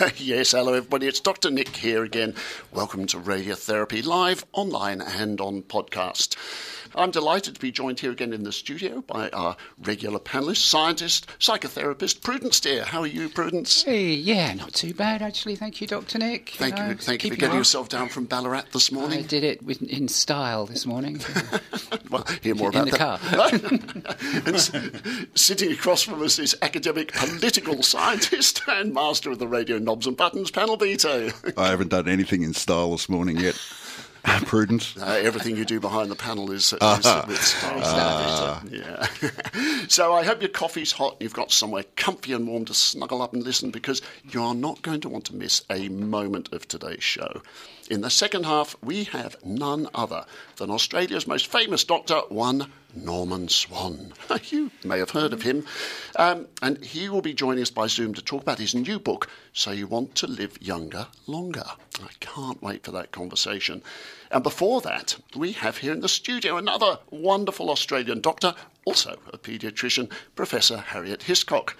yes, hello everybody. It's Dr. Nick here again. Welcome to Radiotherapy live, online, and on podcast. I'm delighted to be joined here again in the studio by our regular panelist, scientist, psychotherapist, Prudence Dear. How are you, Prudence? Hey, yeah, not too bad actually. Thank you, Dr. Nick. Thank you, know, thank you for getting well. yourself down from Ballarat this morning. I did it with, in style this morning. well, hear more In about the that. and s- sitting across from us is academic political scientist and master of the radio knobs and buttons panel beater. I haven't done anything in style this morning yet. Uh, prudence. Uh, everything you do behind the panel is, is with uh-huh. style. Uh-huh. yeah. so I hope your coffee's hot and you've got somewhere comfy and warm to snuggle up and listen because you are not going to want to miss a moment of today's show. In the second half, we have none other than Australia's most famous doctor, one Norman Swan. You may have heard of him. Um, and he will be joining us by Zoom to talk about his new book, So You Want to Live Younger Longer. I can't wait for that conversation. And before that, we have here in the studio another wonderful Australian doctor, also a paediatrician, Professor Harriet Hiscock.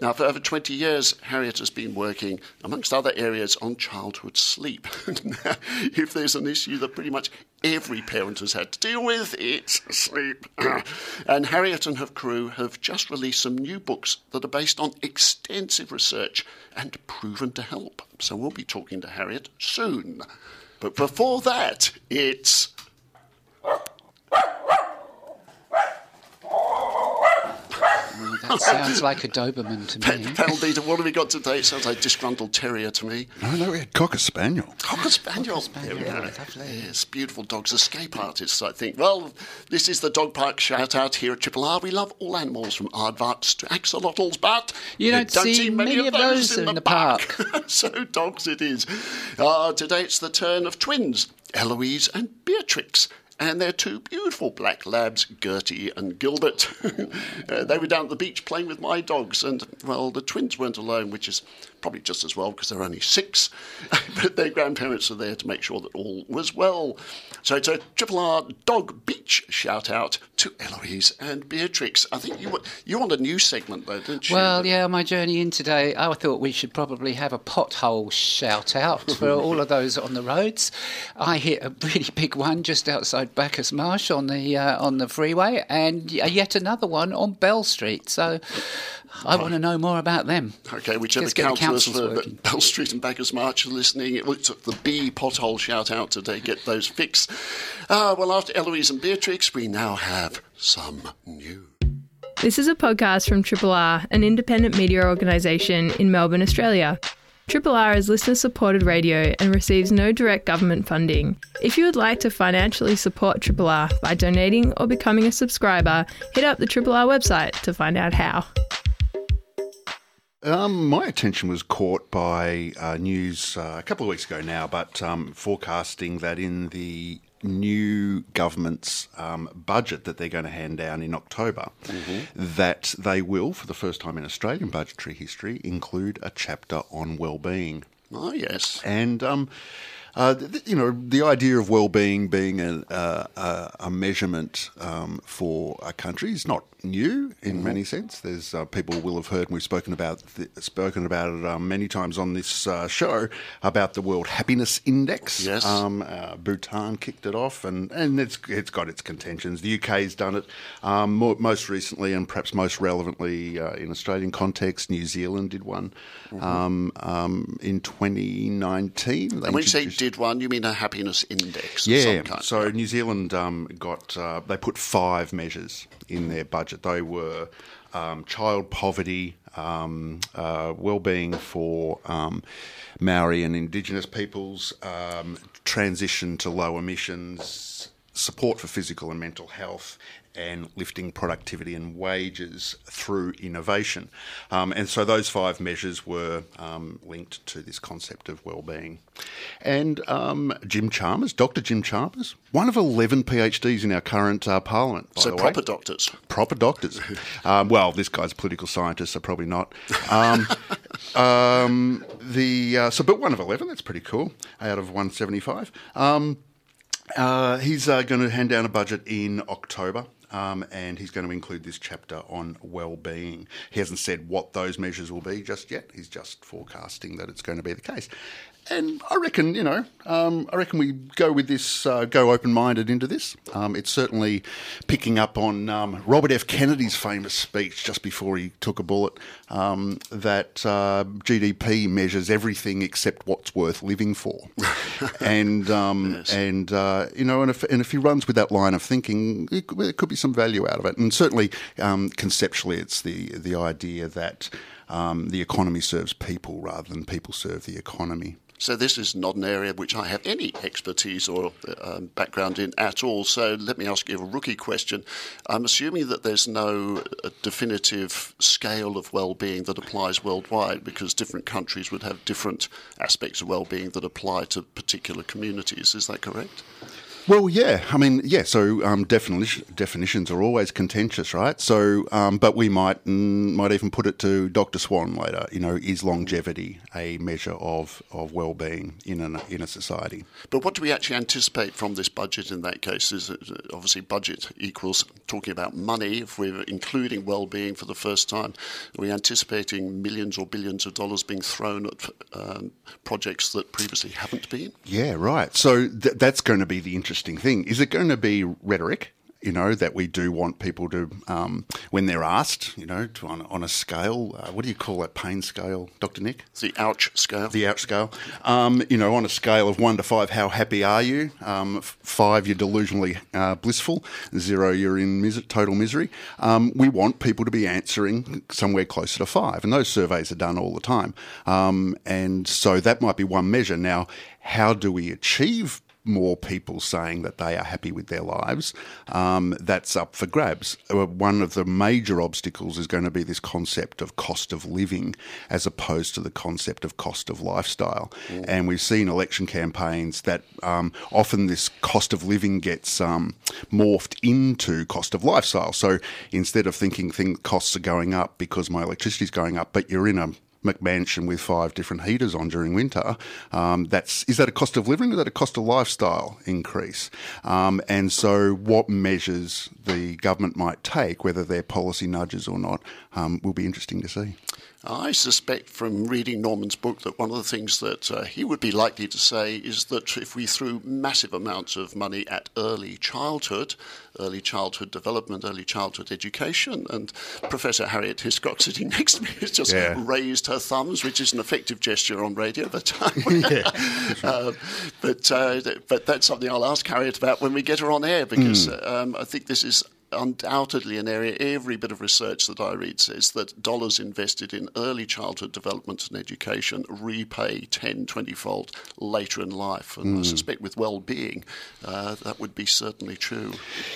Now, for over 20 years, Harriet has been working, amongst other areas, on childhood sleep. if there's an issue that pretty much every parent has had to deal with, it's sleep. and Harriet and her crew have just released some new books that are based on extensive research and proven to help. So we'll be talking to Harriet soon. But before that, it's That sounds like a Doberman to me. panel beater. What have we got today? It sounds like a disgruntled terrier to me. No, no, we had Cocker Spaniel. Cocker Spaniel. Spaniel, There we go. lovely. Yes, beautiful dogs, escape artists, I think. Well, this is the Dog Park shout out here at Triple R. We love all animals from aardvarks to axolotls, but You don't see many of those in the park. so, dogs it is. Uh, today it's the turn of twins, Eloise and Beatrix. And their two beautiful black labs, Gertie and Gilbert. Uh, they were down at the beach playing with my dogs, and, well, the twins weren't alone, which is probably just as well because there are only six. but their grandparents are there to make sure that all was well. So it's a Triple R Dog Beach shout out to Eloise and Beatrix. I think you you want a new segment, though, didn't you? Well, yeah, my journey in today, I thought we should probably have a pothole shout out for all of those on the roads. I hit a really big one just outside Bacchus Marsh on the uh, on the freeway, and yet another one on Bell Street. So I want to know more about them. Okay, whichever Just get the councillors councils for. Bell Street and Bacchus Marsh are listening, it looks at the B pothole shout out today, get those fixed. Ah, well, after Eloise and Beatrix, we now have some new. This is a podcast from Triple R, an independent media organisation in Melbourne, Australia. Triple R is listener supported radio and receives no direct government funding. If you would like to financially support Triple R by donating or becoming a subscriber, hit up the Triple R website to find out how. Um, my attention was caught by uh, news uh, a couple of weeks ago now, but um, forecasting that in the new government's um, budget that they're going to hand down in October, that they will, for the first time in Australian budgetary history, include a chapter on well-being. Oh, yes. And um, uh, th- you know, the idea of well-being being a, a, a- a measurement um, for a country is not new in many sense. There's uh, people will have heard, and we've spoken about th- spoken about it um, many times on this uh, show about the World Happiness Index. Yes. Um, uh, Bhutan kicked it off, and, and it's it's got its contentions. The UK's done it um, more, most recently, and perhaps most relevantly uh, in Australian context. New Zealand did one um, um, in 2019. They And when you say did one, you mean a happiness index of yeah, some kind? so New Zealand um, got uh, they put five measures in their budget. They were um, child poverty, um, uh, well-being for um, Maori and Indigenous peoples, um, transition to low emissions, support for physical and mental health, and lifting productivity and wages through innovation. Um, and so those five measures were um, linked to this concept of well-being. And um, Jim Chalmers, Dr. Jim Chalmers, one of 11 PhDs in our current uh, parliament. so proper way. doctors. Proper doctors. Um, well, this guy's a political scientist, so probably not. Um, um, the uh, so, but one of 11, that's pretty cool, out of 175. Uh, he's uh, going to hand down a budget in October. Um, and he's going to include this chapter on well-being. He hasn't said what those measures will be just yet. He's just forecasting that it's going to be the case and I reckon, you know, um, I reckon we go with this, uh, go open minded into this. Um, it's certainly picking up on um, Robert F. Kennedy's famous speech just before he took a bullet um, that uh, GDP measures everything except what's worth living for. and, um, yes. and uh, you know, and if, and if he runs with that line of thinking, it, there could be some value out of it. And certainly, um, conceptually, it's the, the idea that. the economy serves people rather than people serve the economy. So this is not an area which I have any expertise or um, background in at all. So let me ask you a rookie question. I'm assuming that there's no uh, definitive scale of well-being that applies worldwide because different countries would have different aspects of well-being that apply to particular communities. Is that correct? Well, yeah. I mean, yeah. So um, definition, definitions are always contentious, right? So, um, but we might mm, might even put it to Dr. Swan later. You know, is longevity a measure of, of well being in an, in a society? But what do we actually anticipate from this budget? In that case, is obviously budget equals talking about money. If we're including well being for the first time, are we anticipating millions or billions of dollars being thrown at um, projects that previously haven't been? Yeah, right. So th- that's going to be the interesting interesting thing. Is it going to be rhetoric? you know, that we do want people to, um, when they're asked, you know, to, on, on a scale, uh, what do you call that pain scale, Dr. Nick? It's the ouch scale. The ouch scale. Um, you know, on a scale of one to five, how happy are you? Um, five, you're delusionally uh, blissful. Zero, you're in mis- total misery. Um, we want people to be answering somewhere closer to five, and those surveys are done all the time. Um, and so that might be one measure. Now, how do we achieve more people saying that they are happy with their lives, um, that's up for grabs. Uh, one of the major obstacles is going to be this concept of cost of living as opposed to the concept of cost of lifestyle. Mm. And we've seen election campaigns that um, often this cost of living gets um, morphed into cost of lifestyle. So instead of thinking thing, costs are going up because my electricity is going up, but you're in a McMansion with five different heaters on during winter. Um, that's is that a cost of living? Or is that a cost of lifestyle increase? Um, and so, what measures the government might take, whether they're policy nudges or not, um, will be interesting to see. I suspect from reading Norman's book that one of the things that uh, he would be likely to say is that if we threw massive amounts of money at early childhood, early childhood development, early childhood education, and Professor Harriet Hiscock sitting next to me has just yeah. raised her thumbs, which is an effective gesture on radio, but yeah, uh, but uh, but that's something I'll ask Harriet about when we get her on air because mm. um, I think this is undoubtedly an area, every bit of research that I read says that dollars invested in early childhood development and education repay 10, 20 fold later in life. And mm. I hmm. suspect with well being, uh, that would be certainly true.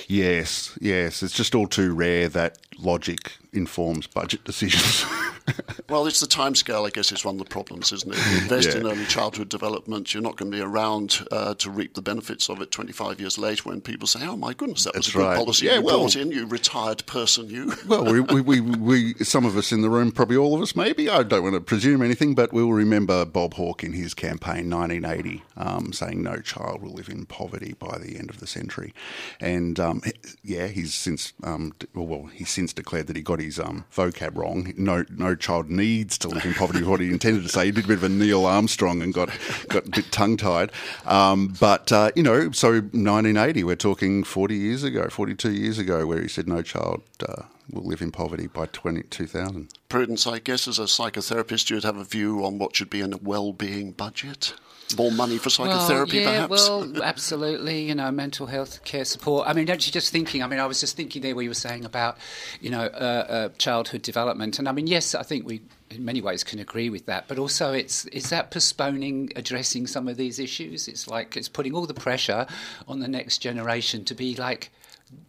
Yes, yes. It's just all too rare that logic informs budget decisions. well, it's the timescale, I guess, is one of the problems, isn't it? You invest yeah. in early childhood development, you're not going to be around uh, to reap the benefits of it 25 years later when people say, oh my goodness, that was That's a good policy yeah, you well, brought in, you retired person, you. well, we, we, we, we, some of us in the room, probably all of us maybe, I don't want to presume anything, but we'll remember Bob Hawke in his campaign 1980 um, saying no child will live in poverty by the end of the century. And um, yeah, he's since, um, well, he's since declared that he got his um, vocab wrong. No, no child needs to live in poverty. what he intended to say. He did a bit of a Neil Armstrong and got got a bit tongue tied. Um, but uh, you know, so 1980, we're talking 40 years ago, 42 years ago, where he said no child. Uh, will live in poverty by 20, 2000. Prudence, I guess, as a psychotherapist, you'd have a view on what should be in a well-being budget. More money for psychotherapy, well, yeah, perhaps? Well, absolutely. You know, mental health care support. I mean, actually, just thinking. I mean, I was just thinking there. Where you were saying about, you know, uh, uh, childhood development, and I mean, yes, I think we in many ways can agree with that. But also, it's is that postponing addressing some of these issues. It's like it's putting all the pressure on the next generation to be like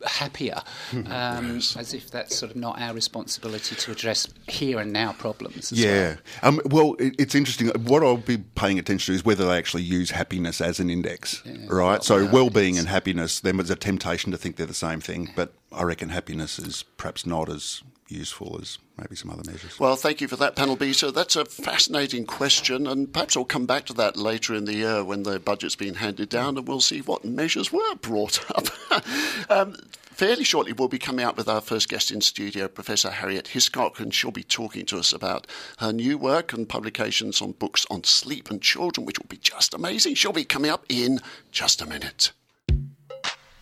happier, um, yes. as if that's sort of not our responsibility to address here and now problems. yeah. Well. Um, well, it, it's interesting. What I'll be paying attention to is whether they actually use happiness as an index, yeah, right? So, well being and happiness, there was a temptation to think they're the same thing, but I reckon happiness is perhaps not as useful as maybe some other measures. Well, thank you for that, panel B. So that's a fascinating question, and perhaps I'll come back to that later in the year when the budget's been handed down, and we'll see what measures were brought up. um, fairly shortly, we'll be coming out with our first guest in studio, Professor Harriet Hiscock, and she'll be talking to us about her new work and publications on books on sleep and children, which will be just amazing. She'll be coming up in just a minute.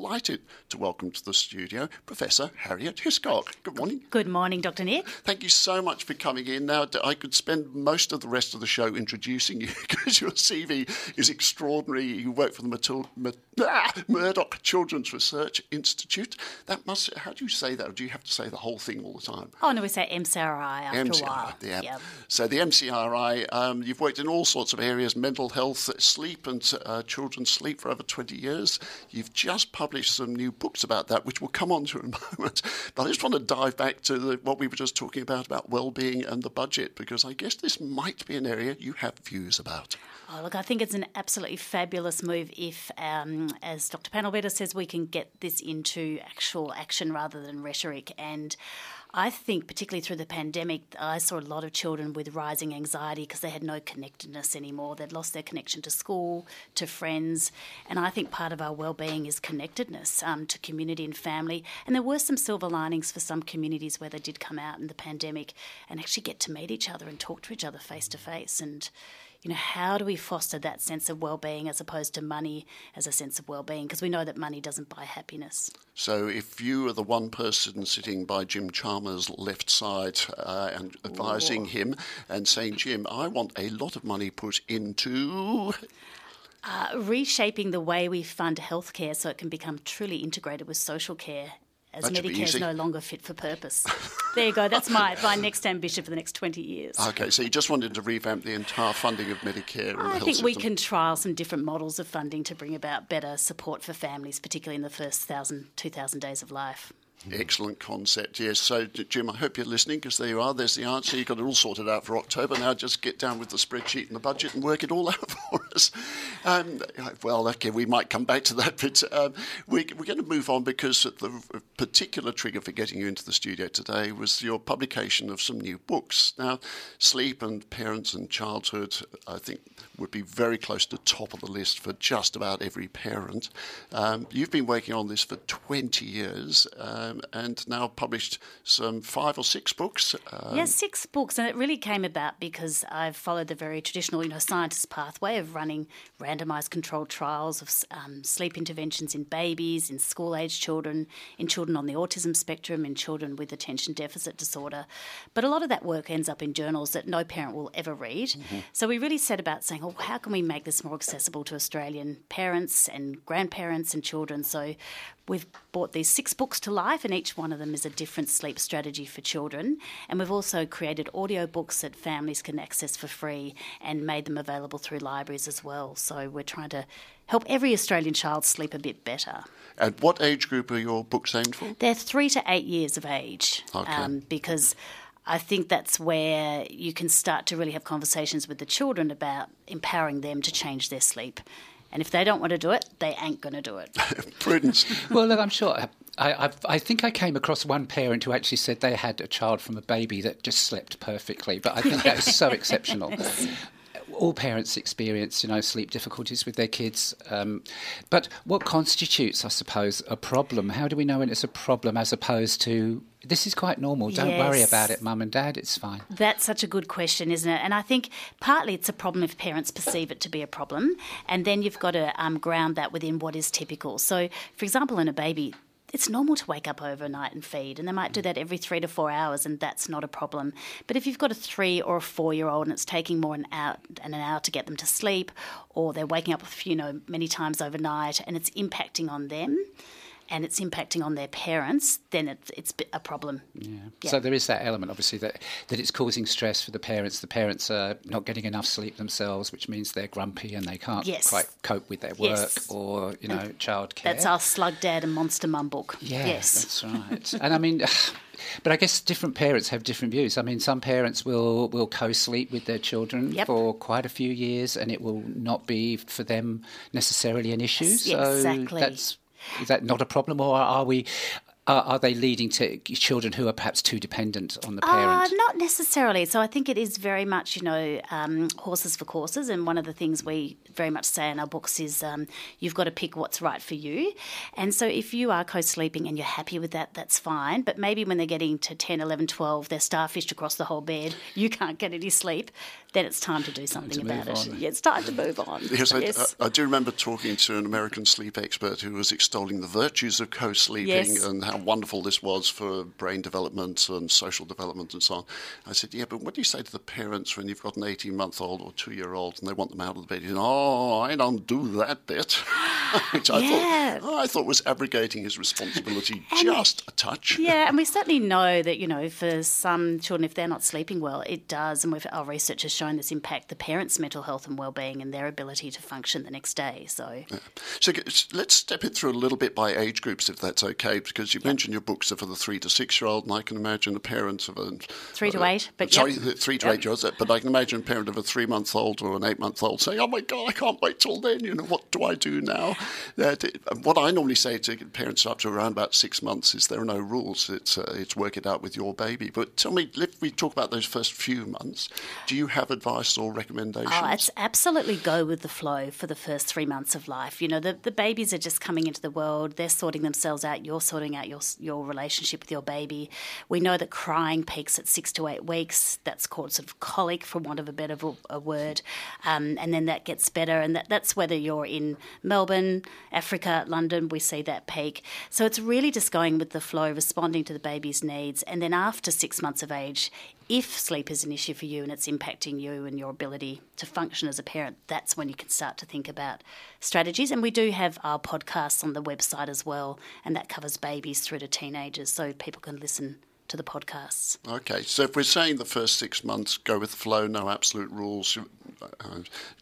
delighted to welcome to the studio Professor Harriet Hiscock. Good morning. Good morning, Dr. Nick. Thank you so much for coming in. Now, I could spend most of the rest of the show introducing you because your CV is extraordinary. You work for the Matil- ah, Murdoch Children's Research Institute. That must, how do you say that? Or do you have to say the whole thing all the time? Oh, no, we say MCRI after MCRI, a while. Yeah. Yep. So the MCRI, um, you've worked in all sorts of areas, mental health, sleep and uh, children's sleep for over 20 years. You've just published some new books about that, which we'll come on to in a moment. But I just want to dive back to the, what we were just talking about, about well-being and the budget, because I guess this might be an area you have views about. Oh, look, I think it's an absolutely fabulous move if, um, as Dr. Panel Beater says, we can get this into actual action rather than rhetoric. And I think, particularly through the pandemic, I saw a lot of children with rising anxiety because they had no connectedness anymore. They'd lost their connection to school, to friends. And I think part of our well-being is connectedness um, to community and family. And there were some silver linings for some communities where they did come out in the pandemic and actually get to meet each other and talk to each other face to face. And you know, how do we foster that sense of well-being as opposed to money as a sense of well-being? Because we know that money doesn't buy happiness. So, if you are the one person sitting by Jim Chalmers' left side uh, and advising Ooh. him and saying, "Jim, I want a lot of money put into." Uh, reshaping the way we fund healthcare so it can become truly integrated with social care as that Medicare is no longer fit for purpose. there you go. That's my, my next ambition for the next 20 years. Okay, so you just wanted to revamp the entire funding of Medicare I think system. we can trial some different models of funding to bring about better support for families, particularly in the first 1,000, 2,000 days of life. Excellent concept, yes. So, Jim, I hope you're listening because there you are. There's the answer. You've got it all sorted out for October. Now just get down with the spreadsheet and the budget and work it all out for us. Um, well, okay, we might come back to that, but um, we, are going to move on because the particular trigger for getting you into the studio today was your publication of some new books. Now, sleep and parents and childhood, I think, would be very close to top of the list for just about every parent. Um, you've been working on this for 20 years. Uh, um, and now published some five or six books. Um, yes, six books, and it really came about because I've followed the very traditional, you know, scientist pathway of running randomised controlled trials of um, sleep interventions in babies, in school-age children, in children on the autism spectrum, in children with attention deficit disorder. But a lot of that work ends up in journals that no parent will ever read. Mm-hmm. So we really set about saying, oh, how can we make this more accessible to Australian parents and grandparents and children? So We've brought these six books to life, and each one of them is a different sleep strategy for children. And we've also created audio books that families can access for free and made them available through libraries as well. So we're trying to help every Australian child sleep a bit better. At what age group are your books aimed for? They're three to eight years of age. Okay. Um, because I think that's where you can start to really have conversations with the children about empowering them to change their sleep and if they don't want to do it, they ain't going to do it. Prudence. well, look, I'm sure. I, I, I, think I came across one parent who actually said they had a child from a baby that just slept perfectly, but I think that was so exceptional. All parents experience, you know, sleep difficulties with their kids. Um, but what constitutes, I suppose, a problem? How do we know when it's a problem as opposed to this is quite normal. Don't yes. worry about it, mum and dad. It's fine. That's such a good question, isn't it? And I think partly it's a problem if parents perceive it to be a problem, and then you've got to um, ground that within what is typical. So, for example, in a baby, it's normal to wake up overnight and feed, and they might do mm. that every three to four hours, and that's not a problem. But if you've got a three or a four year old and it's taking more than an hour, an hour to get them to sleep, or they're waking up, you know, many times overnight, and it's impacting on them, and it's impacting on their parents, then it's, it's a problem. Yeah. yeah. So there is that element, obviously, that, that it's causing stress for the parents. The parents are not getting enough sleep themselves, which means they're grumpy and they can't yes. quite cope with their work yes. or, you know, childcare. That's our Slug Dad and Monster Mum book. Yeah, yes. that's right. and I mean... But I guess different parents have different views. I mean, some parents will, will co-sleep with their children yep. for quite a few years, and it will not be for them necessarily an issue. So exactly. that's is that not a problem, or are we are, are, they leading to children who are perhaps too dependent on the parent? Uh, not necessarily. So I think it is very much, you know, um, horses for courses. And one of the things we very much say in our books is um, you've got to pick what's right for you. And so if you are co sleeping and you're happy with that, that's fine. But maybe when they're getting to 10, 11, 12, they're starfished across the whole bed, you can't get any sleep, then it's time to do something to about it. Yeah, it's time to move on. Yes, yes. I, I, do remember talking to an American sleep expert who was extolling the virtues of co sleeping yes. and how wonderful this was for brain development and social development and so on. I said, Yeah, but what do you say to the parents when you've got an 18 month old or two year old and they want them out of the bed? You oh, I don't do that bit. Which I, yeah. thought, I thought was abrogating his responsibility just a touch. Yeah, and we certainly know that, you know, for some children, if they're not sleeping well, it does. And our research has shown this impact the parents' mental health and well-being and their ability to function the next day. So, yeah. so let's step it through a little bit by age groups, if that's okay, because you yep. mentioned your books are for the three to six-year-old, and I can imagine a parent of a three to eight, but sorry, yep. three to yep. eight year olds. But I can imagine a parent of a three-month-old or an eight-month-old saying, "Oh my God, I can't wait till then. You know, what do I do now?" what I normally say to parents up to around about six months is there are no rules. It's uh, it's work it out with your baby. But tell me, if we talk about those first few months, do you have advice or recommendations? Oh, it's absolutely go with the flow for the first three months of life. You know, the, the babies are just coming into the world, they're sorting themselves out, you're sorting out your, your relationship with your baby. We know that crying peaks at six to eight weeks. That's called sort of colic, for want of a better a word. Um, and then that gets better, and that, that's whether you're in Melbourne, Africa, London, we see that peak. So it's really just going with the flow, responding to the baby's needs. And then after six months of age, if sleep is an issue for you and it's impacting you and your ability to function as a parent, that's when you can start to think about strategies. And we do have our podcasts on the website as well, and that covers babies through to teenagers, so people can listen to the podcasts. Okay, so if we're saying the first six months go with the flow, no absolute rules, uh,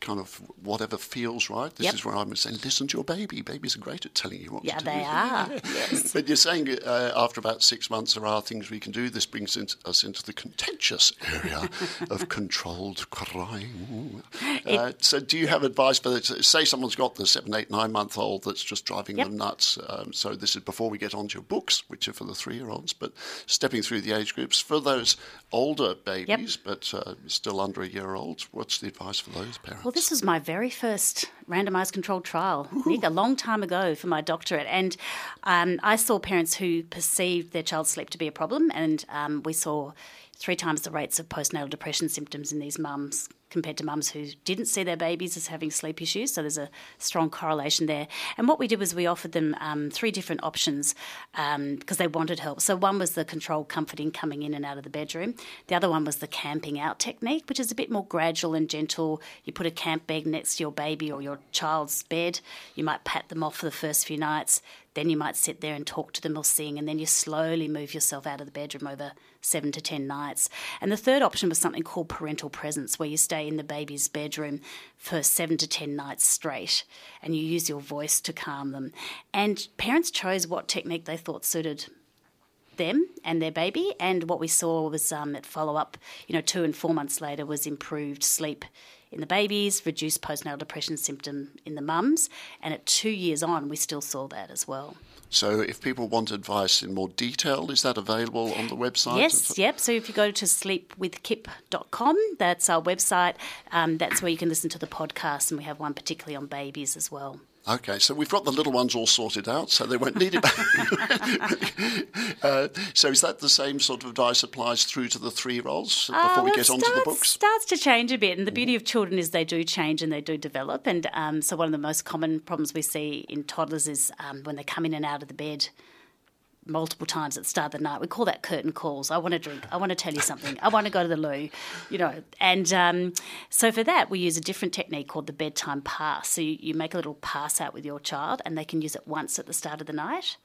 kind of whatever feels right. This yep. is where I'm saying, listen to your baby. Babies are great at telling you what yeah, to do. Yeah, they are. yes. But you're saying uh, after about six months there are things we can do. This brings us into the contentious area of controlled crying. Uh, so do you have advice for, say someone's got the seven, eight, nine month old that's just driving yep. them nuts. Um, so this is before we get on to your books, which are for the three year olds, but stepping through the age groups. For those older babies, yep. but uh, still under a year old, what's the advice for those parents? Well, this was my very first randomised controlled trial, Nick, a long time ago for my doctorate. And um, I saw parents who perceived their child's sleep to be a problem, and um, we saw three times the rates of postnatal depression symptoms in these mums compared to mums who didn't see their babies as having sleep issues. So there's a strong correlation there. And what we did was we offered them um, three different options because um, they wanted help. So one was the controlled comforting coming in and out of the bedroom. The other one was the camping out technique, which is a bit more gradual and gentle. You put a camp bed next to your baby or your child's bed. You might pat them off for the first few nights. Then you might sit there and talk to them or sing, and then you slowly move yourself out of the bedroom over seven to ten nights. And the third option was something called parental presence, where you stay in the baby's bedroom for seven to ten nights straight and you use your voice to calm them. And parents chose what technique they thought suited them and their baby. And what we saw was um, at follow up, you know, two and four months later, was improved sleep in the babies, reduced postnatal depression symptom in the mums, and at two years on, we still saw that as well. So, if people want advice in more detail, is that available on the website? Yes, yep. So, if you go to sleepwithkip.com, that's our website. Um, that's where you can listen to the podcast, and we have one particularly on babies as well. Okay, so we've got the little ones all sorted out, so they won't need it. uh, so is that the same sort of advice applies through to the three-year-olds before uh, we get onto the books? starts to change a bit, and the beauty of children is they do change and they do develop. And um, so one of the most common problems we see in toddlers is um, when they come in and out of the bed multiple times at the start of the night. We call that curtain calls. I want to drink. I want to tell you something. I want to go to the loo, you know. And um, so for that, we use a different technique called the bedtime pass. So you, you make a little pass out with your child, and they can use it once at the start of the night,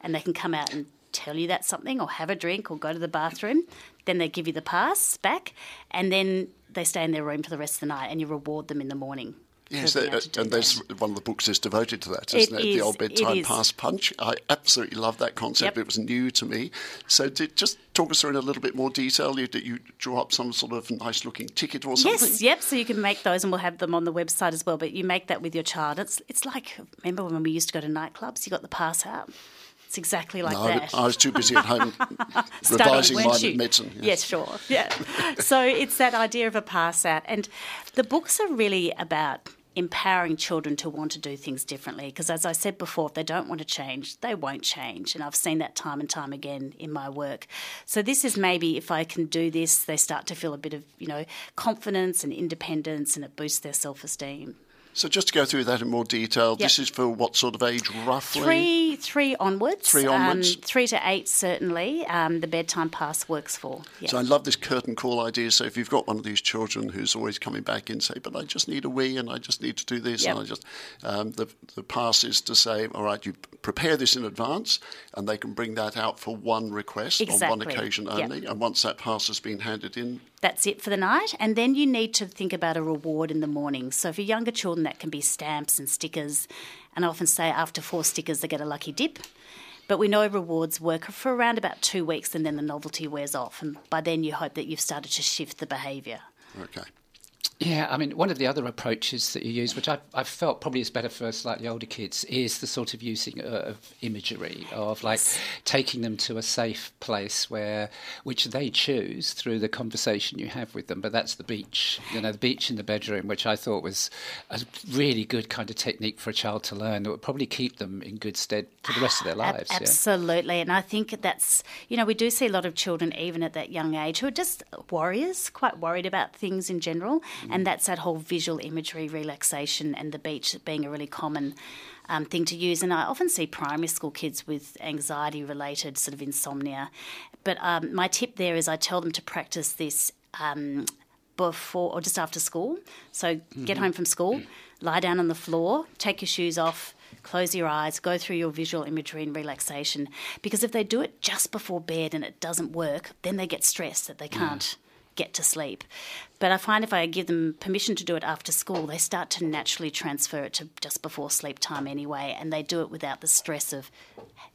and they can come out and tell you that something or have a drink or go to the bathroom. Then they give you the pass back, and then they stay in their room for the rest of the night, and you reward them in the morning. Yes, being uh, able to do and there's one of the books is devoted to that, It isn't it? is, The old bedtime is. pass punch. I absolutely love that concept. Yep. It was new to me. So, did, just talk us through in a little bit more detail. You, did you draw up some sort of nice looking ticket or something? Yes, yep. So you can make those, and we'll have them on the website as well. But you make that with your child. It's it's like remember when we used to go to nightclubs? You got the pass out. It's exactly like No, that. I was too busy at home revising my you? medicine. Yes. sure. Yeah. so it's that idea of a pass out. And the books are really about empowering children to want to do things differently. Because as I said before, if they don't want to change, they won't change. And I've seen that time and time again in my work. So this is maybe if I can do this, they start to feel a bit of, you know, confidence and independence and it boosts their self esteem. So, just to go through that in more detail, this is for what sort of age roughly? Three, three onwards. Three onwards. Um, three to eight, certainly. Um, the bedtime pass works for. Yeah. So I love this curtain call idea. So if you've got one of these children who's always coming back in, say, "But I just need a wee, and I just need to do this," Yep. and I just um, the the pass is to say, "All right, you prepare this in advance," and they can bring that out for one request on one Exactly. occasion Yep. only. And once that pass has been handed in, that's it for the night. And then you need to think about a reward in the morning. So for younger children, that can be stamps and stickers. And I often say after four stickers, they get a lucky dip. But we know rewards work for around about two weeks and then the novelty wears off. And by then, you hope that you've started to shift the behaviour. okay. Yeah, I mean, one of the other approaches that you use, which I've, I've felt probably is better for slightly older kids, is the sort of using uh, of imagery of like taking them to a safe place where, which they choose through the conversation you have with them. But that's the beach, you know, the beach in the bedroom, which I thought was a really good kind of technique for a child to learn that would probably keep them in good stead for the rest of their lives. yeah. Absolutely. And I think that's, you know, we do see a lot of children, even at that young age, who are just warriors, quite worried about things in general. Mm. And that's that whole visual imagery, relaxation, and the beach being a really common. Um, thing to use, and I often see primary school kids with anxiety related sort of insomnia. But um, my tip there is I tell them to practice this um, before or just after school. So get home from school, lie down on the floor, take your shoes off, close your eyes, go through your visual imagery and relaxation. Because if they do it just before bed and it doesn't work, then they get stressed that they can't get to sleep. But I find if I give them permission to do it after school, they start to naturally transfer it to just before sleep time anyway, and they do it without the stress of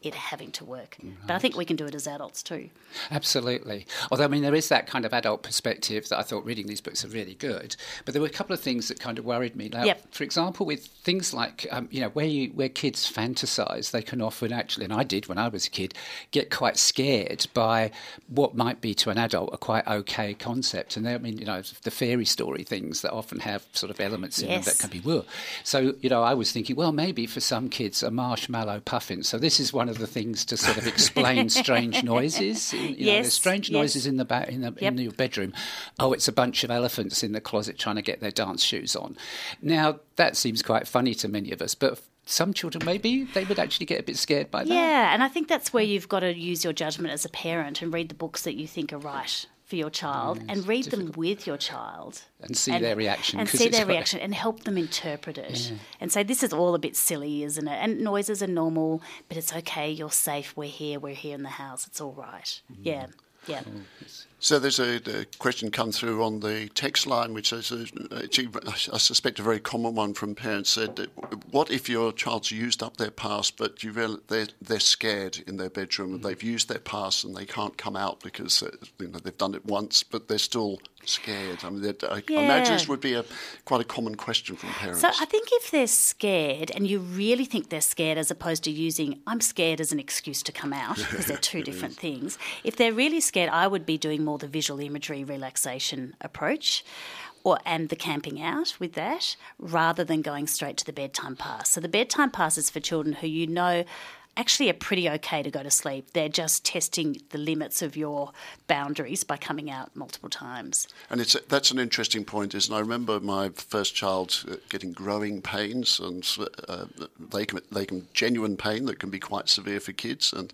it having to work. But I think we can do it as adults too. Absolutely. Although, I mean, there is that kind of adult perspective that I thought reading these books are really good. But there were a couple of things that kind of worried me. Now, Yep. for example, with things like, um, you know, where you, where kids fantasize, they can often actually, and I did when I was a kid, get quite scared by what might be to an adult a quite okay concept. And they, I mean, you know, the fairy story things that often have sort of elements in them that can be woo. So, you know, I was thinking, well, maybe for some kids, a marshmallow puffin. So this is one of the things to sort of explain strange noises. You know, Yes, there's strange yes. noises in the ba- in, the, Yep. in your bedroom. Oh, it's a bunch of elephants in the closet trying to get their dance shoes on. Now that seems quite funny to many of us, but some children maybe they would actually get a bit scared by that. Yeah, and I think that's where you've got to use your judgment as a parent and read the books that you think are right for your child and read them with your child And see their reaction, and see their reaction and help them interpret it. And say this is all a bit silly isn't it? And noises are normal but it's okay you're safe we're here we're here in the house it's all right. Mm. yeah yeah So there's a, a, question come through on the text line, which is, a, I suspect, a very common one from parents. Said, "What if your child's used up their pass, but you they're, they're scared in their bedroom and they've used their pass and they can't come out because uh, you know they've done it once, but they're still scared? I mean, I yeah. imagine this would be a quite a common question from parents. So I think if they're scared, and you really think they're scared, as opposed to using "I'm scared" as an excuse to come out, because they're two different things. If they're really scared, I would be doing more the visual imagery relaxation approach. Or, and the camping out with that rather than going straight to the bedtime pass. So the bedtime pass is for children who you know actually are pretty okay to go to sleep. They're just testing the limits of your boundaries by coming out multiple times. And it's that's an interesting point, isn't it? I remember my first child uh, getting growing pains, and uh, they can they can genuine pain that can be quite severe for kids, and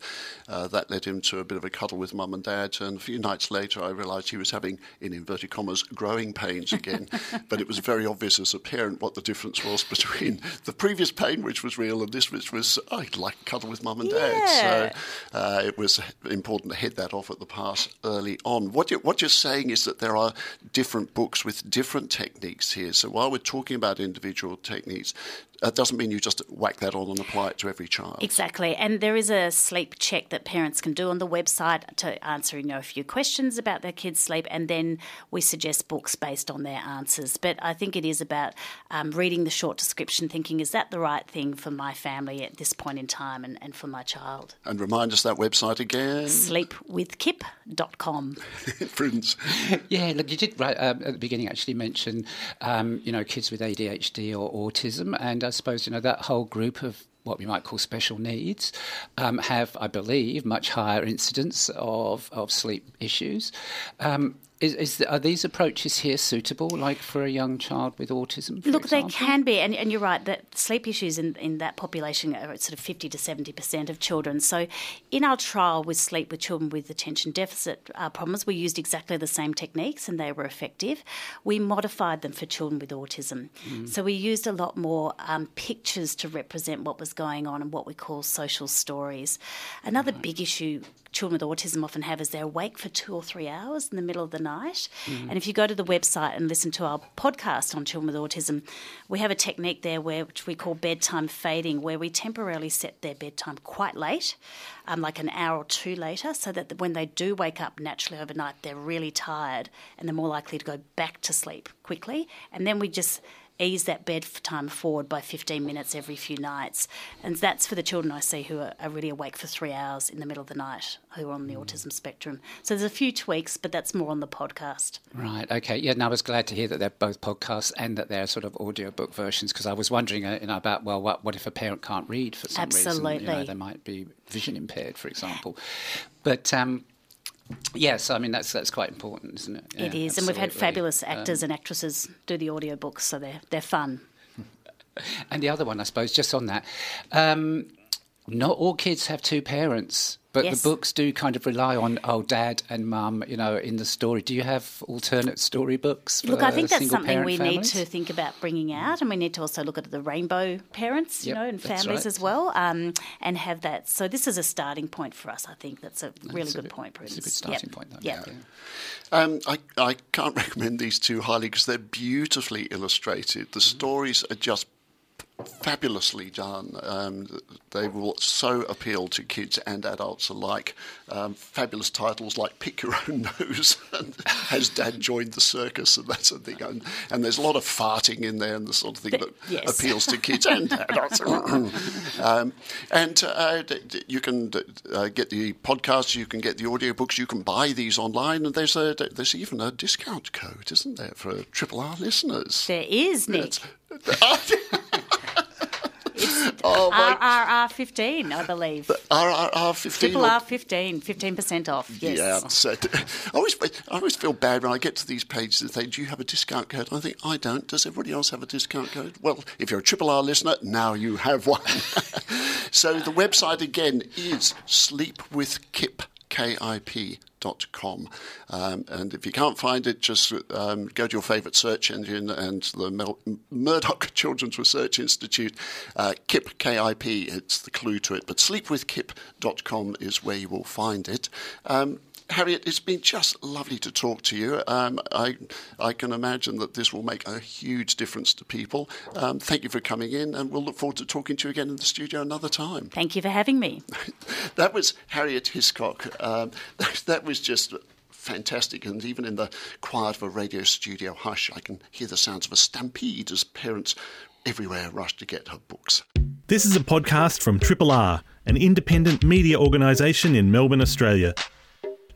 uh, that led him to a bit of a cuddle with mum and dad. And a few nights later, I realised he was having, in inverted commas, growing pains again. but it was very obvious as a parent what the difference was between the previous pain, which was real, and this, which was I'd like cuddle with mum and dad. Yeah. So uh, it was important to head that off at the pass early on. What you're, what you're saying is that there are different books with different techniques here. So while we're talking about individual techniques, that doesn't mean you just whack that on and apply it to every child. Exactly. And there is a sleep check that parents can do on the website to answer you know, a few questions about their kids' sleep, and then we suggest books based on their answers. But I think it is about um, reading the short description, thinking, is that the right thing for my family at this point in time and, and for my child? And remind us that website again sleepwithkip.com. Prudence. yeah, look, you did right um, at the beginning actually mention, um, you know, kids with ADHD or autism, and I suppose you know that whole group of what we might call special needs um, have, I believe, much higher incidence of, of sleep issues. Um, is, is the, are these approaches here suitable, like for a young child with autism? Look, example? they can be, and, and you're right that sleep issues in, in that population are sort of 50 to 70 percent of children. So, in our trial with sleep with children with attention deficit uh, problems, we used exactly the same techniques, and they were effective. We modified them for children with autism, mm. so we used a lot more um, pictures to represent what was going on and what we call social stories. Another right. big issue children with autism often have is they're awake for two or three hours in the middle of the night. Mm-hmm. And if you go to the website and listen to our podcast on children with autism, we have a technique there where which we call bedtime fading, where we temporarily set their bedtime quite late, um, like an hour or two later, so that when they do wake up naturally overnight, they're really tired and they're more likely to go back to sleep quickly. And then we just ease that bedtime forward by 15 minutes every few nights. And that's for the children I see who are, are really awake for three hours in the middle of the night, who are on the mm. autism spectrum. So there's a few tweaks, but that's more on the podcast. Right, okay. Yeah, no, I was glad to hear that they're both podcasts and that they're sort of audiobook versions because I was wondering uh, you know, about, well, what, what if a parent can't read for some Absolutely. reason? You know, they might be vision impaired, for example. But um, Yes, I mean that's that's quite important, isn't it? Yeah, it is, absolutely. and we've had fabulous actors um, and actresses do the audiobooks, so they're they're fun. And the other one, I suppose, just on that, um, not all kids have two parents. But yes. the books do kind of rely on oh, dad and mum, you know, in the story. Do you have alternate story books? look, I think that's something we families? need to think about bringing out, and we need to also look at the rainbow parents, you yep, know, and families right. as well, um, and have that. So this is a starting point for us. I think that's a really that's good a point, Prudence. It's a good starting yep. point. Though. Yep. Yeah. Um, I, I can't recommend these two highly because they're beautifully illustrated. The mm-hmm. stories are just fabulously done. Um, they will so appeal to kids and adults alike. Um, fabulous titles like "Pick Your Own Nose" and "Has Dad Joined the Circus?" and that sort of thing. And, and, there's a lot of farting in there and the sort of thing that yes. appeals to kids and adults. um, and uh, you can uh, get the podcasts, you can get the audiobooks, you can buy these online, and there's a there's even a discount code, isn't there, for Triple R listeners? There is, Nick. oh, RRR fifteen, I believe. RRR fifteen. Triple R fifteen, fifteen percent off. Yes. Yeah. So I always, I always feel bad when I get to these pages and say, "Do you have a discount code?" I think I don't. Does everybody else have a discount code? Well, if you're a Triple R listener, now you have one. so the website again is sleepwithkip. K-I-P Um, and if you can't find it, just um, go to your favourite search engine and the Mel- Murdoch Children's Research Institute, uh, KIP, K-I-P, it's the clue to it. But sleepwithkip.com is where you will find it. Um, Harriet, it's been just lovely to talk to you. Um, I, I can imagine that this will make a huge difference to people. Um, thank you for coming in, and we'll look forward to talking to you again in the studio another time. Thank you for having me. that was Harriet Hiscock. Um, that, that was just fantastic. And even in the quiet of a radio studio hush, I can hear the sounds of a stampede as parents everywhere rush to get her books. This is a podcast from Triple R, an independent media organisation in Melbourne, Australia.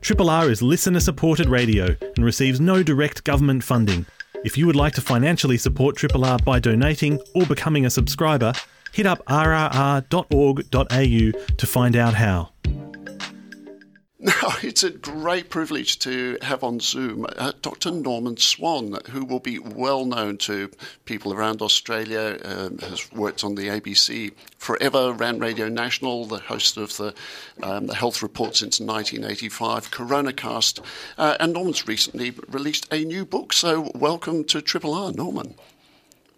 Triple R is listener supported radio and receives no direct government funding. If you would like to financially support Triple R by donating or becoming a subscriber, hit up rrr.org.au to find out how. Now, it's a great privilege to have on Zoom uh, Dr. Norman Swan, who will be well known to people around Australia, um, has worked on the ABC forever, ran Radio National, the host of the, um, the Health Report since 1985, CoronaCast, uh, and Norman's recently released a new book. So, welcome to Triple R, Norman.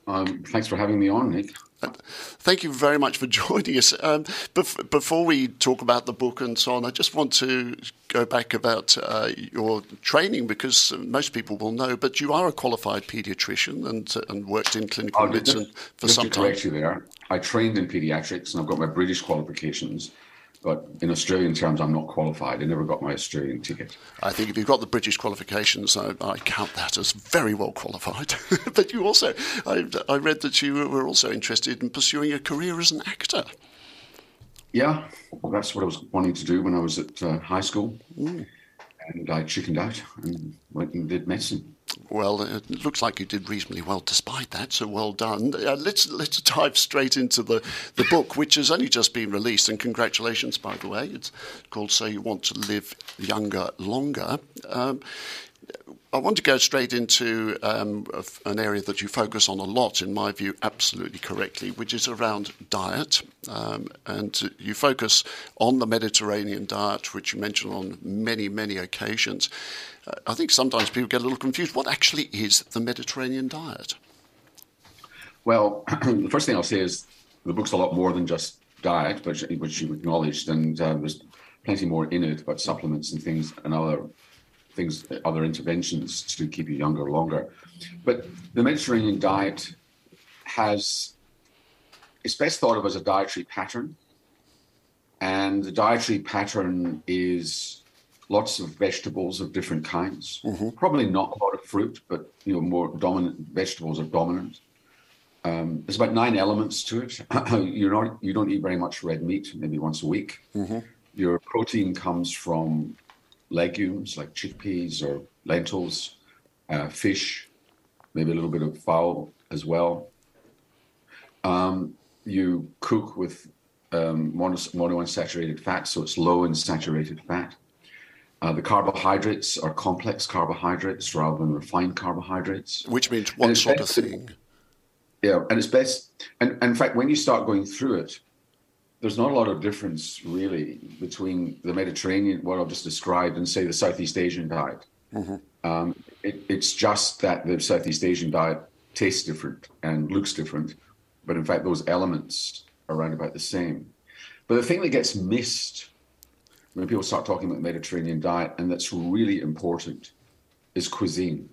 Um, thanks for having me on, Nick. Thank you very much for joining us. Um, bef- before we talk about the book and so on, I just want to go back about uh, your training because most people will know, but you are a qualified paediatrician and, and worked in clinical oh, medicine just, for just some to time. correct you there, I trained in paediatrics and I've got my British qualifications. But in Australian terms, I'm not qualified. I never got my Australian ticket. I think if you've got the British qualifications, I, I count that as very well qualified. but you also, I, I, read that you were also interested in pursuing a career as an actor. Yeah, well, that's what I was wanting to do when I was at uh, high school. Mm. And I chickened out and went and did medicine. Well, it looks like you did reasonably well despite that, so well done. Uh, let's let's dive straight into the, the book, which has only just been released, and congratulations, by the way. It's called So You Want to Live Younger Longer. Um, I want to go straight into um, an area that you focus on a lot, in my view, absolutely correctly, which is around diet. Um, and you focus on the Mediterranean diet, which you mentioned on many, many occasions. Uh, I think sometimes people get a little confused. What actually is the Mediterranean diet? Well, the first thing I'll say is the book's a lot more than just diet, which, which you acknowledged, and uh, there's plenty more in it about supplements and things and other things, other interventions to keep you younger longer. But the Mediterranean diet has, it's best thought of as a dietary pattern. And the dietary pattern is lots of vegetables of different kinds. Mm-hmm. Probably not a lot of fruit, but you know, more dominant vegetables are dominant. Um, there's about nine elements to it. You're not, you don't eat very much red meat, maybe once a week. Mm-hmm. Your protein comes from legumes like chickpeas or lentils, uh, fish, maybe a little bit of fowl as well. Um, you cook with um, mono, monounsaturated fat, so it's low in saturated fat. Uh, the carbohydrates are complex carbohydrates rather than refined carbohydrates. Which means what sort of thing? Yeah, and it's best. And, and in fact, when you start going through it, there's not a lot of difference really between the Mediterranean, what I've just described, and say the Southeast Asian diet. Mm-hmm. Um, it, it's just that the Southeast Asian diet tastes different and looks different, but in fact, those elements are around about the same. But the thing that gets missed when people start talking about the Mediterranean diet, and that's really important, is cuisine.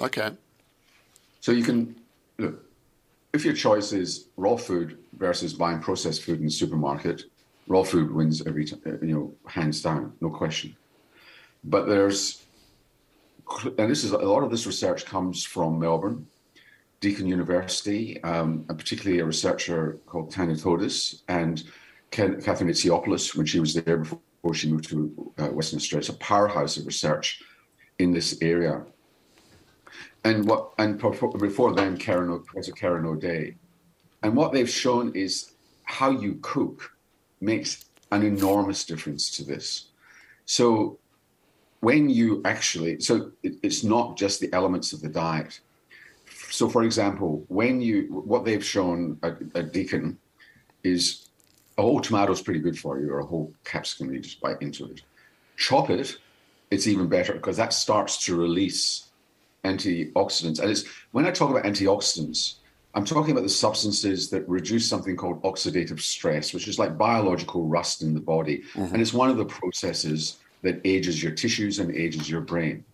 Okay. So you can look if your choice is raw food versus buying processed food in the supermarket, raw food wins every time, uh, you know, hands down, no question. But there's, and this is a lot of this research comes from Melbourne, Deakin University, um, and particularly a researcher called Tanya Todis and Ken, Catherine Itsiopoulos when she was there before she moved to uh, Western Australia. It's a powerhouse of research in this area and what and before then, Kerin, Professor Kerin O'Dea, and what they've shown is how you cook makes an enormous difference to this. So when you actually, so it, it's not just the elements of the diet. So, for example, when you, what they've shown at, at Deakin is a whole tomato is pretty good for you, or a whole capsicum, you just bite into it. Chop it, it's even better because that starts to release antioxidants. And it's when I talk about antioxidants, I'm talking about the substances that reduce something called oxidative stress, which is like biological rust in the body. Mm-hmm. And it's one of the processes that ages your tissues and ages your brain.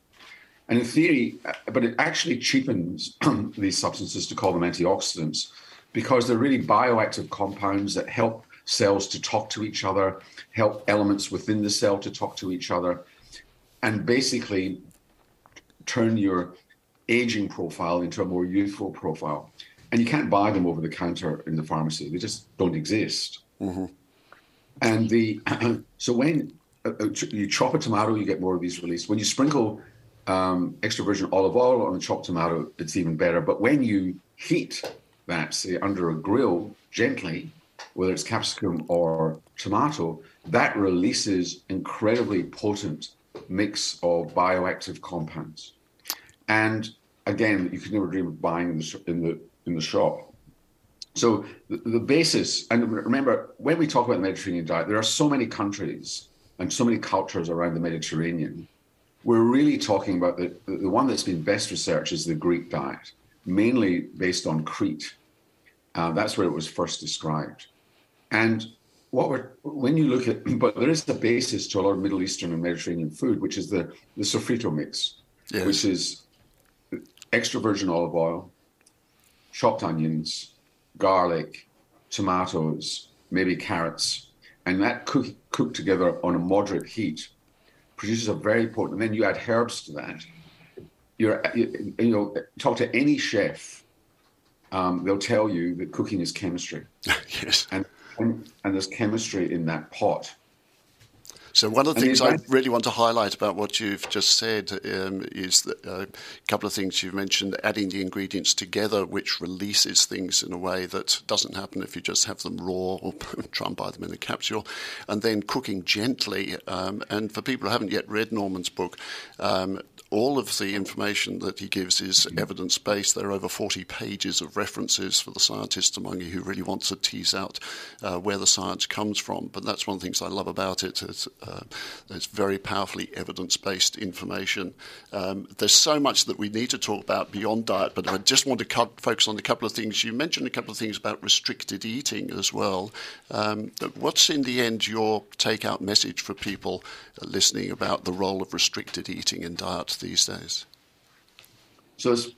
And in theory, uh, but it actually cheapens these substances to call them antioxidants because they're really bioactive compounds that help cells to talk to each other, help elements within the cell to talk to each other, and basically turn your aging profile into a more youthful profile. And you can't buy them over the counter in the pharmacy; they just don't exist. Mm-hmm. And the so when uh, uh you chop a tomato, you get more of these released. When you sprinkle um, extra virgin olive oil on a chopped tomato, it's even better. But when you heat that, say, under a grill gently, whether it's capsicum or tomato, that releases incredibly potent mix of bioactive compounds. And again, you can never dream of buying in the in the, in the shop. So the, the basis, and remember, when we talk about the Mediterranean diet, there are so many countries and so many cultures around the Mediterranean we're really talking about the, the one that's been best researched is the Greek diet, mainly based on Crete. Uh, that's where it was first described. And what we're when you look at, but there is the basis to a lot of Middle Eastern and Mediterranean food, which is the the sofrito mix, yes. which is extra virgin olive oil, chopped onions, garlic, tomatoes, maybe carrots, and that cook, cooked together on a moderate heat produces a very potent. And then you add herbs to that. You're, you, you know, talk to any chef. Um, they'll tell you that cooking is chemistry. yes. And, and, and there's chemistry in that pot. So one of the things I really want to highlight about what you've just said um, is that, uh, a couple of things you've mentioned: adding the ingredients together, which releases things in a way that doesn't happen if you just have them raw or try and buy them in a capsule, and then cooking gently. Um, and for people who haven't yet read Norman's book, um, all of the information that he gives is evidence based. There are over 40 pages of references for the scientists among you who really want to tease out uh, where the science comes from. But that's one of the things I love about it. It's, uh, it's very powerfully evidence based information. Um, there's so much that we need to talk about beyond diet, but I just want to cut, focus on a couple of things. You mentioned a couple of things about restricted eating as well. Um, what's in the end your takeout message for people listening about the role of restricted eating in diet? These days? So there's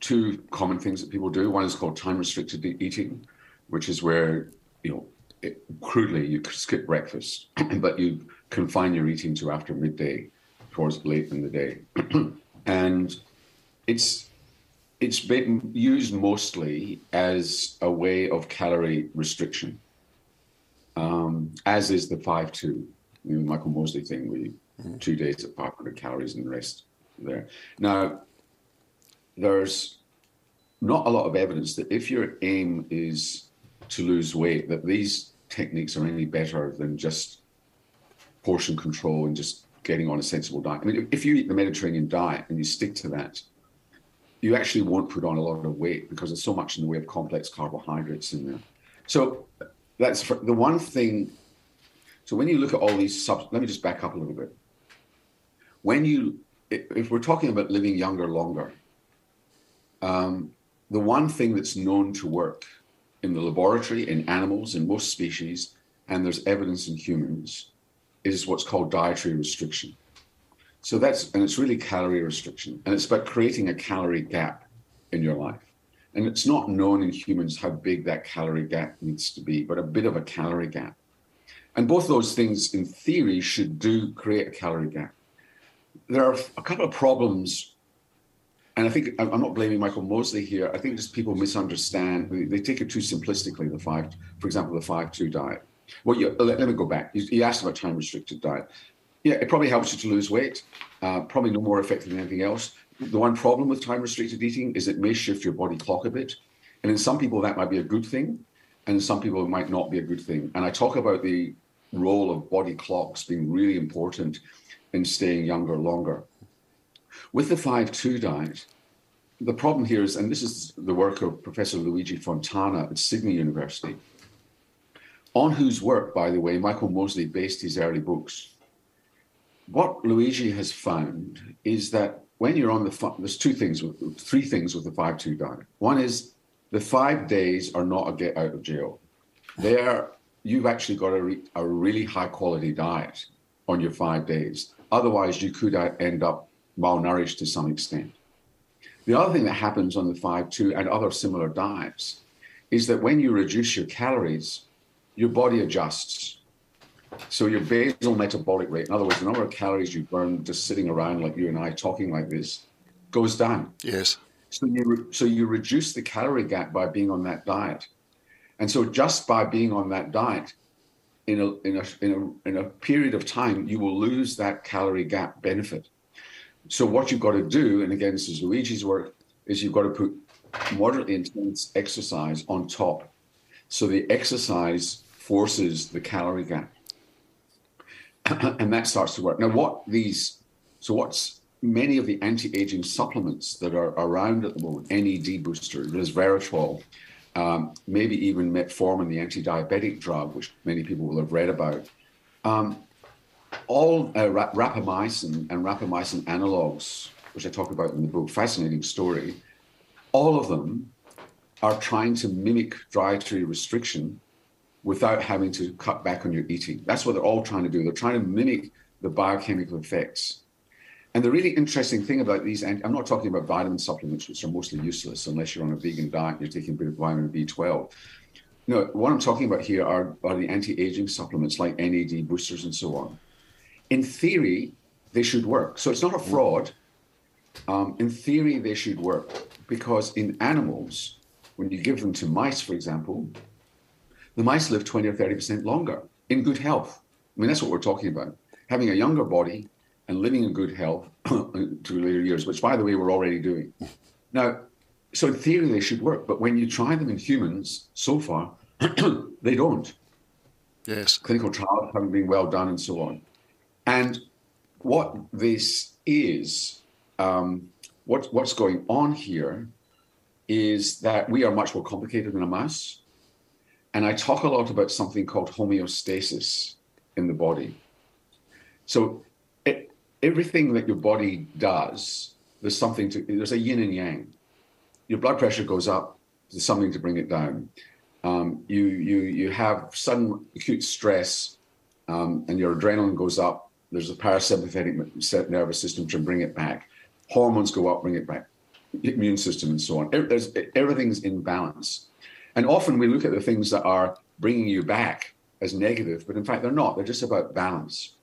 two common things that people do. One is called time restricted eating, which is where you know it, crudely you skip breakfast, but you confine your eating to after midday, towards late in the day, and it's it's been used mostly as a way of calorie restriction, um, as is the five two, you know, Michael Mosley thing, where you mm. two days at 500 calories and the rest there. Now, there's not a lot of evidence that if your aim is to lose weight, that these techniques are any better than just portion control and just getting on a sensible diet. I mean, if you eat the Mediterranean diet and you stick to that, you actually won't put on a lot of weight because there's so much in the way of complex carbohydrates in there. So that's the one thing. So when you look at all these sub, let me just back up a little bit. When you if we're talking about living younger longer, um, the one thing that's known to work in the laboratory, in animals, in most species, and there's evidence in humans, is what's called dietary restriction. So that's, and it's really calorie restriction. And it's about creating a calorie gap in your life. And it's not known in humans how big that calorie gap needs to be, but a bit of a calorie gap. And both those things, in theory, should do create a calorie gap there are a couple of problems, and I think I'm not blaming Michael Mosley here. I think just people misunderstand. They take it too simplistically. The five, for example, the five-two diet. Well, you, let, let, me go back. You, you asked about time-restricted diet. Yeah, it probably helps you to lose weight. Uh, probably no more effective than anything else. The one problem with time-restricted eating is it may shift your body clock a bit, and in some people that might be a good thing, and in some people it might not be a good thing. And I talk about the role of body clocks being really important in staying younger longer. With the 5 2 diet, the problem here is, and this is the work of Professor Luigi Fontana at Sydney University, on whose work, by the way, Michael Mosley based his early books. What Luigi has found is that when you're on the, there's two things, three things with the 5 2 diet. One is the five days are not a get out of jail. They are, you've actually got a, re, a really high quality diet on your five days. Otherwise, you could uh, end up malnourished to some extent. The other thing that happens on the 5 2 and other similar diets is that when you reduce your calories, your body adjusts. So your basal metabolic rate, in other words, the number of calories you burn just sitting around like you and I talking like this, goes down. Yes. So you re- so you reduce the calorie gap by being on that diet, and so just by being on that diet, in a in a in a in a period of time, you will lose that calorie gap benefit. So what you've got to do, and again, this is Luigi's work, is you've got to put moderately intense exercise on top. So the exercise forces the calorie gap. and that starts to work. Now, what these, so what's many of the anti-aging supplements that are around at the moment, NAD booster, resveratrol, um, maybe even metformin, the anti-diabetic drug, which many people will have read about, um, all uh, rapamycin and rapamycin analogs, which I talk about in the book, fascinating story, all of them are trying to mimic dietary restriction without having to cut back on your eating. That's what they're all trying to do. They're trying to mimic the biochemical effects. And the really interesting thing about these, and I'm not talking about vitamin supplements, which are mostly useless unless you're on a vegan diet and you're taking a bit of vitamin B12. No, what I'm talking about here are, are the anti-aging supplements like NAD boosters and so on in theory, they should work. So it's not a fraud. Um, in theory, they should work because in animals, when you give them to mice, for example, the mice live 20 or 30% longer in good health. I mean, that's what we're talking about. Having a younger body and living in good health to later years, which, by the way, we're already doing. Now, so in theory, they should work. But when you try them in humans, so far, they don't. Yes. Clinical trials haven't been well done and so on. And what this is, um, what, what's going on here is that we are much more complicated than a mouse. And I talk a lot about something called homeostasis in the body. So everything that your body does, there's something to, there's a yin and yang. Your blood pressure goes up, there's something to bring it down. Um, you, you, you have sudden acute stress um, and your adrenaline goes up, there's a parasympathetic nervous system to bring it back. Hormones go up, bring it back. Immune system and so on. There's, everything's in balance. And often we look at the things that are bringing you back as negative, but in fact they're not. They're just about balance.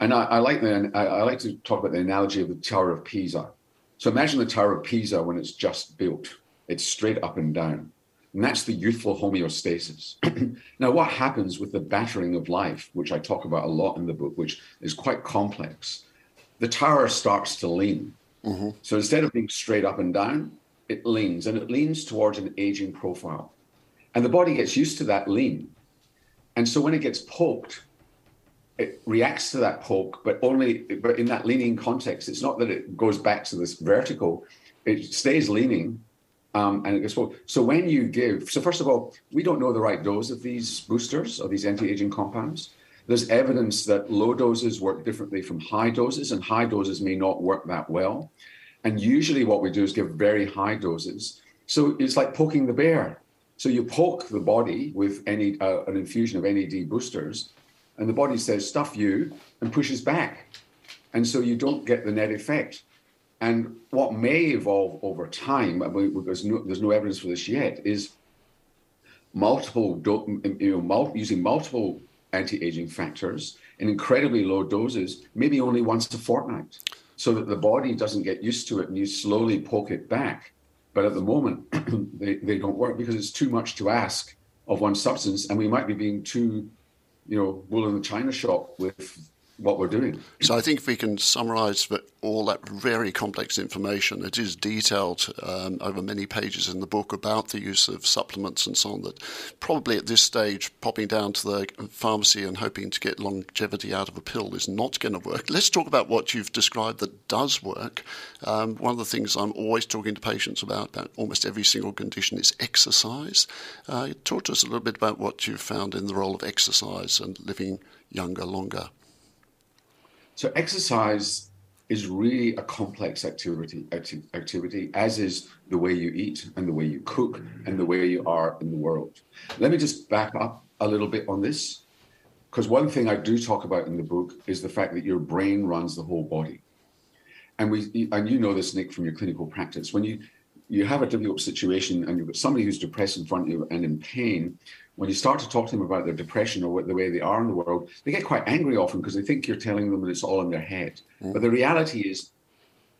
And I, I like the, I, I like to talk about the analogy of the Tower of Pisa. So imagine the Tower of Pisa when it's just built. It's straight up and down. And that's the youthful homeostasis. now, what happens with the battering of life, which I talk about a lot in the book, which is quite complex? The tower starts to lean. Mm-hmm. So instead of being straight up and down, it leans and it leans towards an aging profile. And the body gets used to that lean. And so when it gets poked, it reacts to that poke, but only but in that leaning context. It's not that it goes back to this vertical, it stays leaning um, and it gets full. So when you give, so first of all, we don't know the right dose of these boosters or these anti-aging compounds. There's evidence that low doses work differently from high doses, and high doses may not work that well. And usually, what we do is give very high doses. So it's like poking the bear. So you poke the body with any uh, an infusion of NAD boosters, and the body says "stuff you" and pushes back, and so you don't get the net effect. And what may evolve over time, there's no, there's no evidence for this yet, is multiple, you know, using multiple anti-aging factors in incredibly low doses, maybe only once a fortnight, so that the body doesn't get used to it and you slowly poke it back. But at the moment, they, they don't work because it's too much to ask of one substance, and we might be being too, you know, wool in the china shop with what we're doing. So I think if we can summarise all that very complex information, it is detailed um, over many pages in the book about the use of supplements and so on. That probably at this stage, popping down to the pharmacy and hoping to get longevity out of a pill is not going to work. Let's talk about what you've described that does work. Um, one of the things I'm always talking to patients about, about almost every single condition, is exercise. Uh, talk to us a little bit about what you've found in the role of exercise and living younger, longer. So exercise is really a complex activity, acti- activity, as is the way you eat and the way you cook and the way you are in the world. Let me just back up a little bit on this. because one thing I do talk about in the book is the fact that your brain runs the whole body. And we and you know this, Nick, from your clinical practice. When you you have a difficult situation and you've got somebody who's depressed in front of you and in pain, when you start to talk to them about their depression or what, the way they are in the world, they get quite angry often because they think you're telling them that it's all in their head. Mm. But the reality is,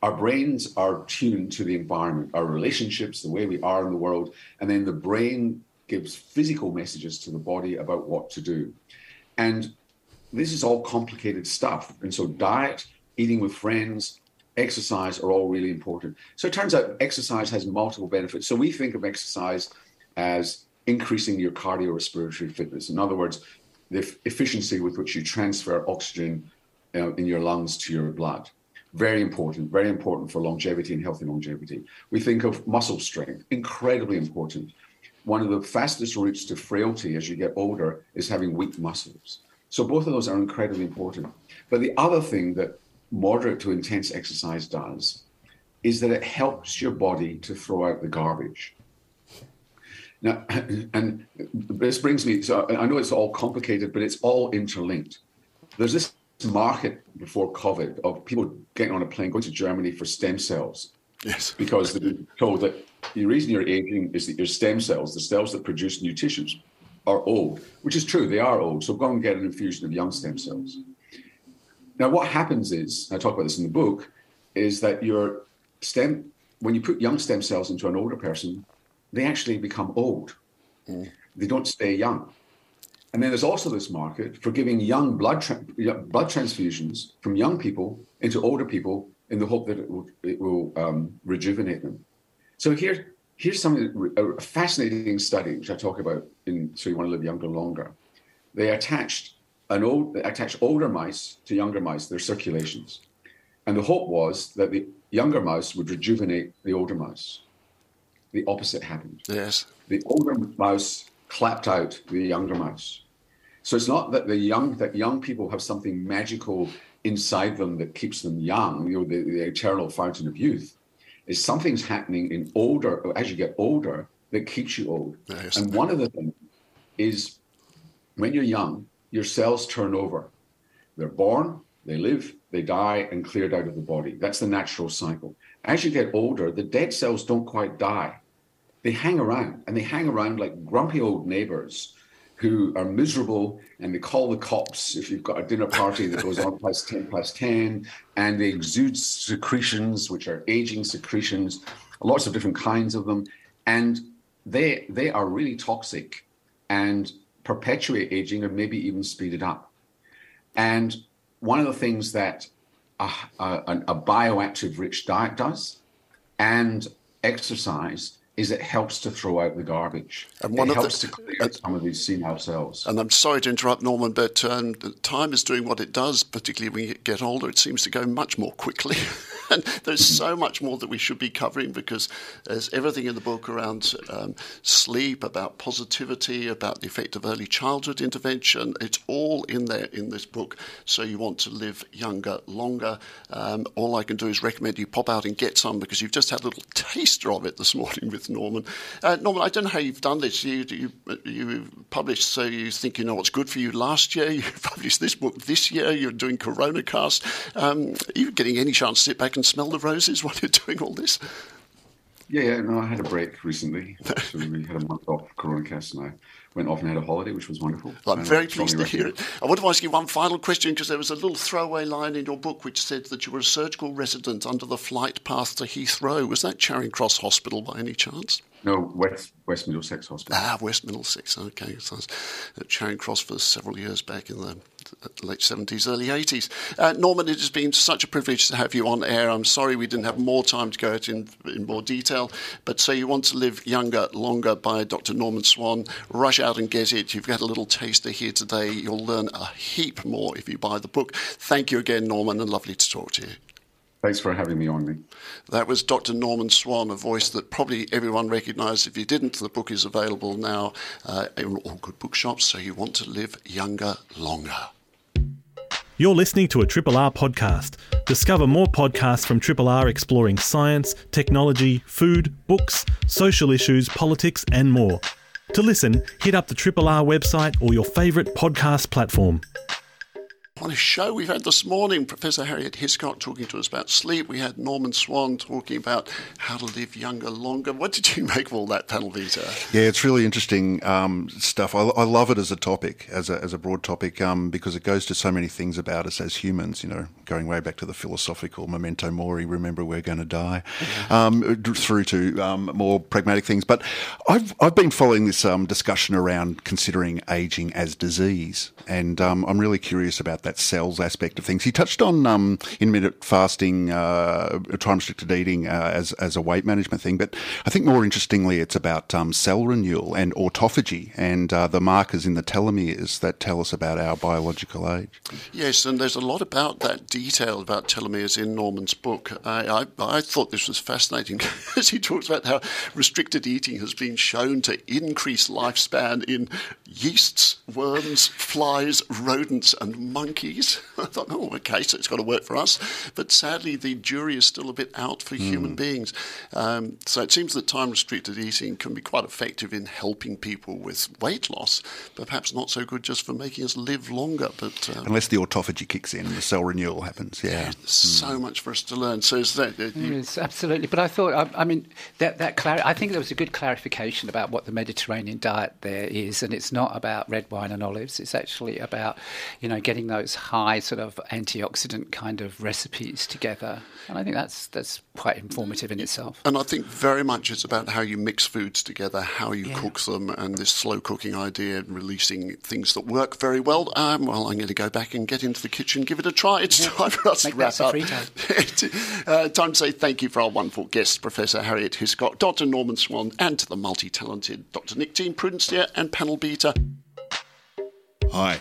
our brains are tuned to the environment, our relationships, the way we are in the world, and then the brain gives physical messages to the body about what to do. And this is all complicated stuff. And so, diet, eating with friends, exercise are all really important. So, it turns out exercise has multiple benefits. So, we think of exercise as increasing your cardiorespiratory fitness. In other words, the f- efficiency with which you transfer oxygen uh, in your lungs to your blood. Very important, very important for longevity and healthy longevity. We think of muscle strength, incredibly important one of the fastest routes to frailty as you get older is having weak muscles. So both of those are incredibly important. But the other thing that moderate to intense exercise does is that it helps your body to throw out the garbage. Now, and this brings me, so I know it's all complicated, but it's all interlinked. There's this market before COVID of people getting on a plane, going to Germany for stem cells. Yes. Because they've been told that the reason you're aging is that your stem cells, the cells that produce new tissues, are old, which is true, they are old. So go and get an infusion of young stem cells. Now, what happens is, I talk about this in the book, is that your stem, when you put young stem cells into an older person, they actually become old. Mm. They don't stay young. And then there's also this market for giving young blood tra- blood transfusions from young people into older people in the hope that it will, it will um, rejuvenate them. So here, here's something a fascinating study which I talk about in So You Want to Live Younger Longer. They attached an old they attached older mice to younger mice, their circulations. And the hope was that the younger mouse would rejuvenate the older mouse. The opposite happened. Yes. The older mouse clapped out the younger mouse. So it's not that the young that young people have something magical inside them that keeps them young, you know, the, the eternal fountain of youth is something's happening in older as you get older that keeps you old. And one of the things is when you're young, your cells turn over. They're born, they live, they die, and cleared out of the body. That's the natural cycle. As you get older, the dead cells don't quite die. They hang around, and they hang around like grumpy old neighbors who are miserable and they call the cops if you've got a dinner party that goes on past 10 past 10 and they exude secretions which are aging secretions lots of different kinds of them and they they are really toxic and perpetuate aging and maybe even speed it up and one of the things that a, a, a bioactive rich diet does and exercise is it helps to throw out the garbage. And one it of helps the, to clear uh, some of these senile cells. And I'm sorry to interrupt, Norman, but um, time is doing what it does, particularly when you get older. It seems to go much more quickly. and there's so much more that we should be covering because there's everything in the book around um, sleep, about positivity, about the effect of early childhood intervention. It's all in there in this book. So you want to live younger, longer. Um, all I can do is recommend you pop out and get some because you've just had a little taster of it this morning with Norman. Uh, Norman, I don't know how you've done this. You, you, you published, so you think you know what's good for you last year. You published this book this year. You're doing Coronacast. Um, are you getting any chance to sit back and smell the roses while you're doing all this? Yeah, yeah. No, I had a break recently. so we had a month off Coronacast, and I went off and had a holiday, which was wonderful. I'm very pleased to hear it. I want to ask you one final question because there was a little throwaway line in your book which said that you were a surgical resident under the flight path to Heathrow. Was that Charing Cross Hospital by any chance? No, West West Middlesex Hospital. Ah, West Middlesex. Okay, so I was at Charing Cross for several years back in the late 70s, early 80s. Uh, Norman, it has been such a privilege to have you on air. I'm sorry we didn't have more time to go into in, in more detail, but so you want to live younger, longer by Dr. Norman Swan. Rush out and get it. You've got a little taster here today. You'll learn a heap more if you buy the book. Thank you again, Norman, and lovely to talk to you. Thanks for having me on, me. That was Dr. Norman Swan, a voice that probably everyone recognised. If you didn't, the book is available now uh, in all good bookshops. So you want to live younger, longer. You're listening to a Triple R podcast. Discover more podcasts from Triple R exploring science, technology, food, books, social issues, politics, and more. To listen, hit up the Triple R website or your favourite podcast platform. What a show we've had this morning. Professor Harriet Hiscock talking to us about sleep. We had Norman Swan talking about how to live younger longer. What did you make of all that Panel Beater? Yeah, it's really interesting um, stuff. I, I, love it as a topic, as a, as a broad topic, um, because it goes to so many things about us as humans, you know, going way back to the philosophical memento mori, remember we're going to die, um, through to um, more pragmatic things. But I've, I've been following this um, discussion around considering aging as disease, and um, I'm really curious about that that cells aspect of things. He touched on um, intermittent fasting, uh, time restricted eating uh, as as a weight management thing, but I think more interestingly, it's about um, cell renewal and autophagy and uh, the markers in the telomeres that tell us about our biological age. Yes, and there's a lot about that detail about telomeres in Norman's book. I, I, I thought this was fascinating as he talks about how restricted eating has been shown to increase lifespan in yeasts, worms, flies, rodents, and monkeys monkeys. I thought, oh, okay, so it's got to work for us. But sadly, the jury is still a bit out for mm. human beings. Um, so it seems that time restricted eating can be quite effective in helping people with weight loss, but perhaps not so good just for making us live longer. But um, unless the autophagy kicks in and the cell renewal happens, yeah. yeah mm. So much for us to learn. So is that? Uh, yes, absolutely. But I thought, I, I mean, that that clar- I think there was a good clarification about what the Mediterranean diet there is, and it's not about red wine and olives. It's actually about, you know, getting those those high sort of antioxidant kind of recipes together. And I think that's that's quite informative in itself. And I think very much it's about how you mix foods together, how you yeah. cook them, and this slow cooking idea and releasing things that work very well. Um, well, I'm going to go back and get into the kitchen, give it a try. It's yeah. time for us Make to wrap up. uh, time to say thank you for our wonderful guests, Professor Harriet Hiscock, Dr. Norman Swan, and to the multi-talented Dr. Nick Dean Prudence Dear and Panel Beater. Hi.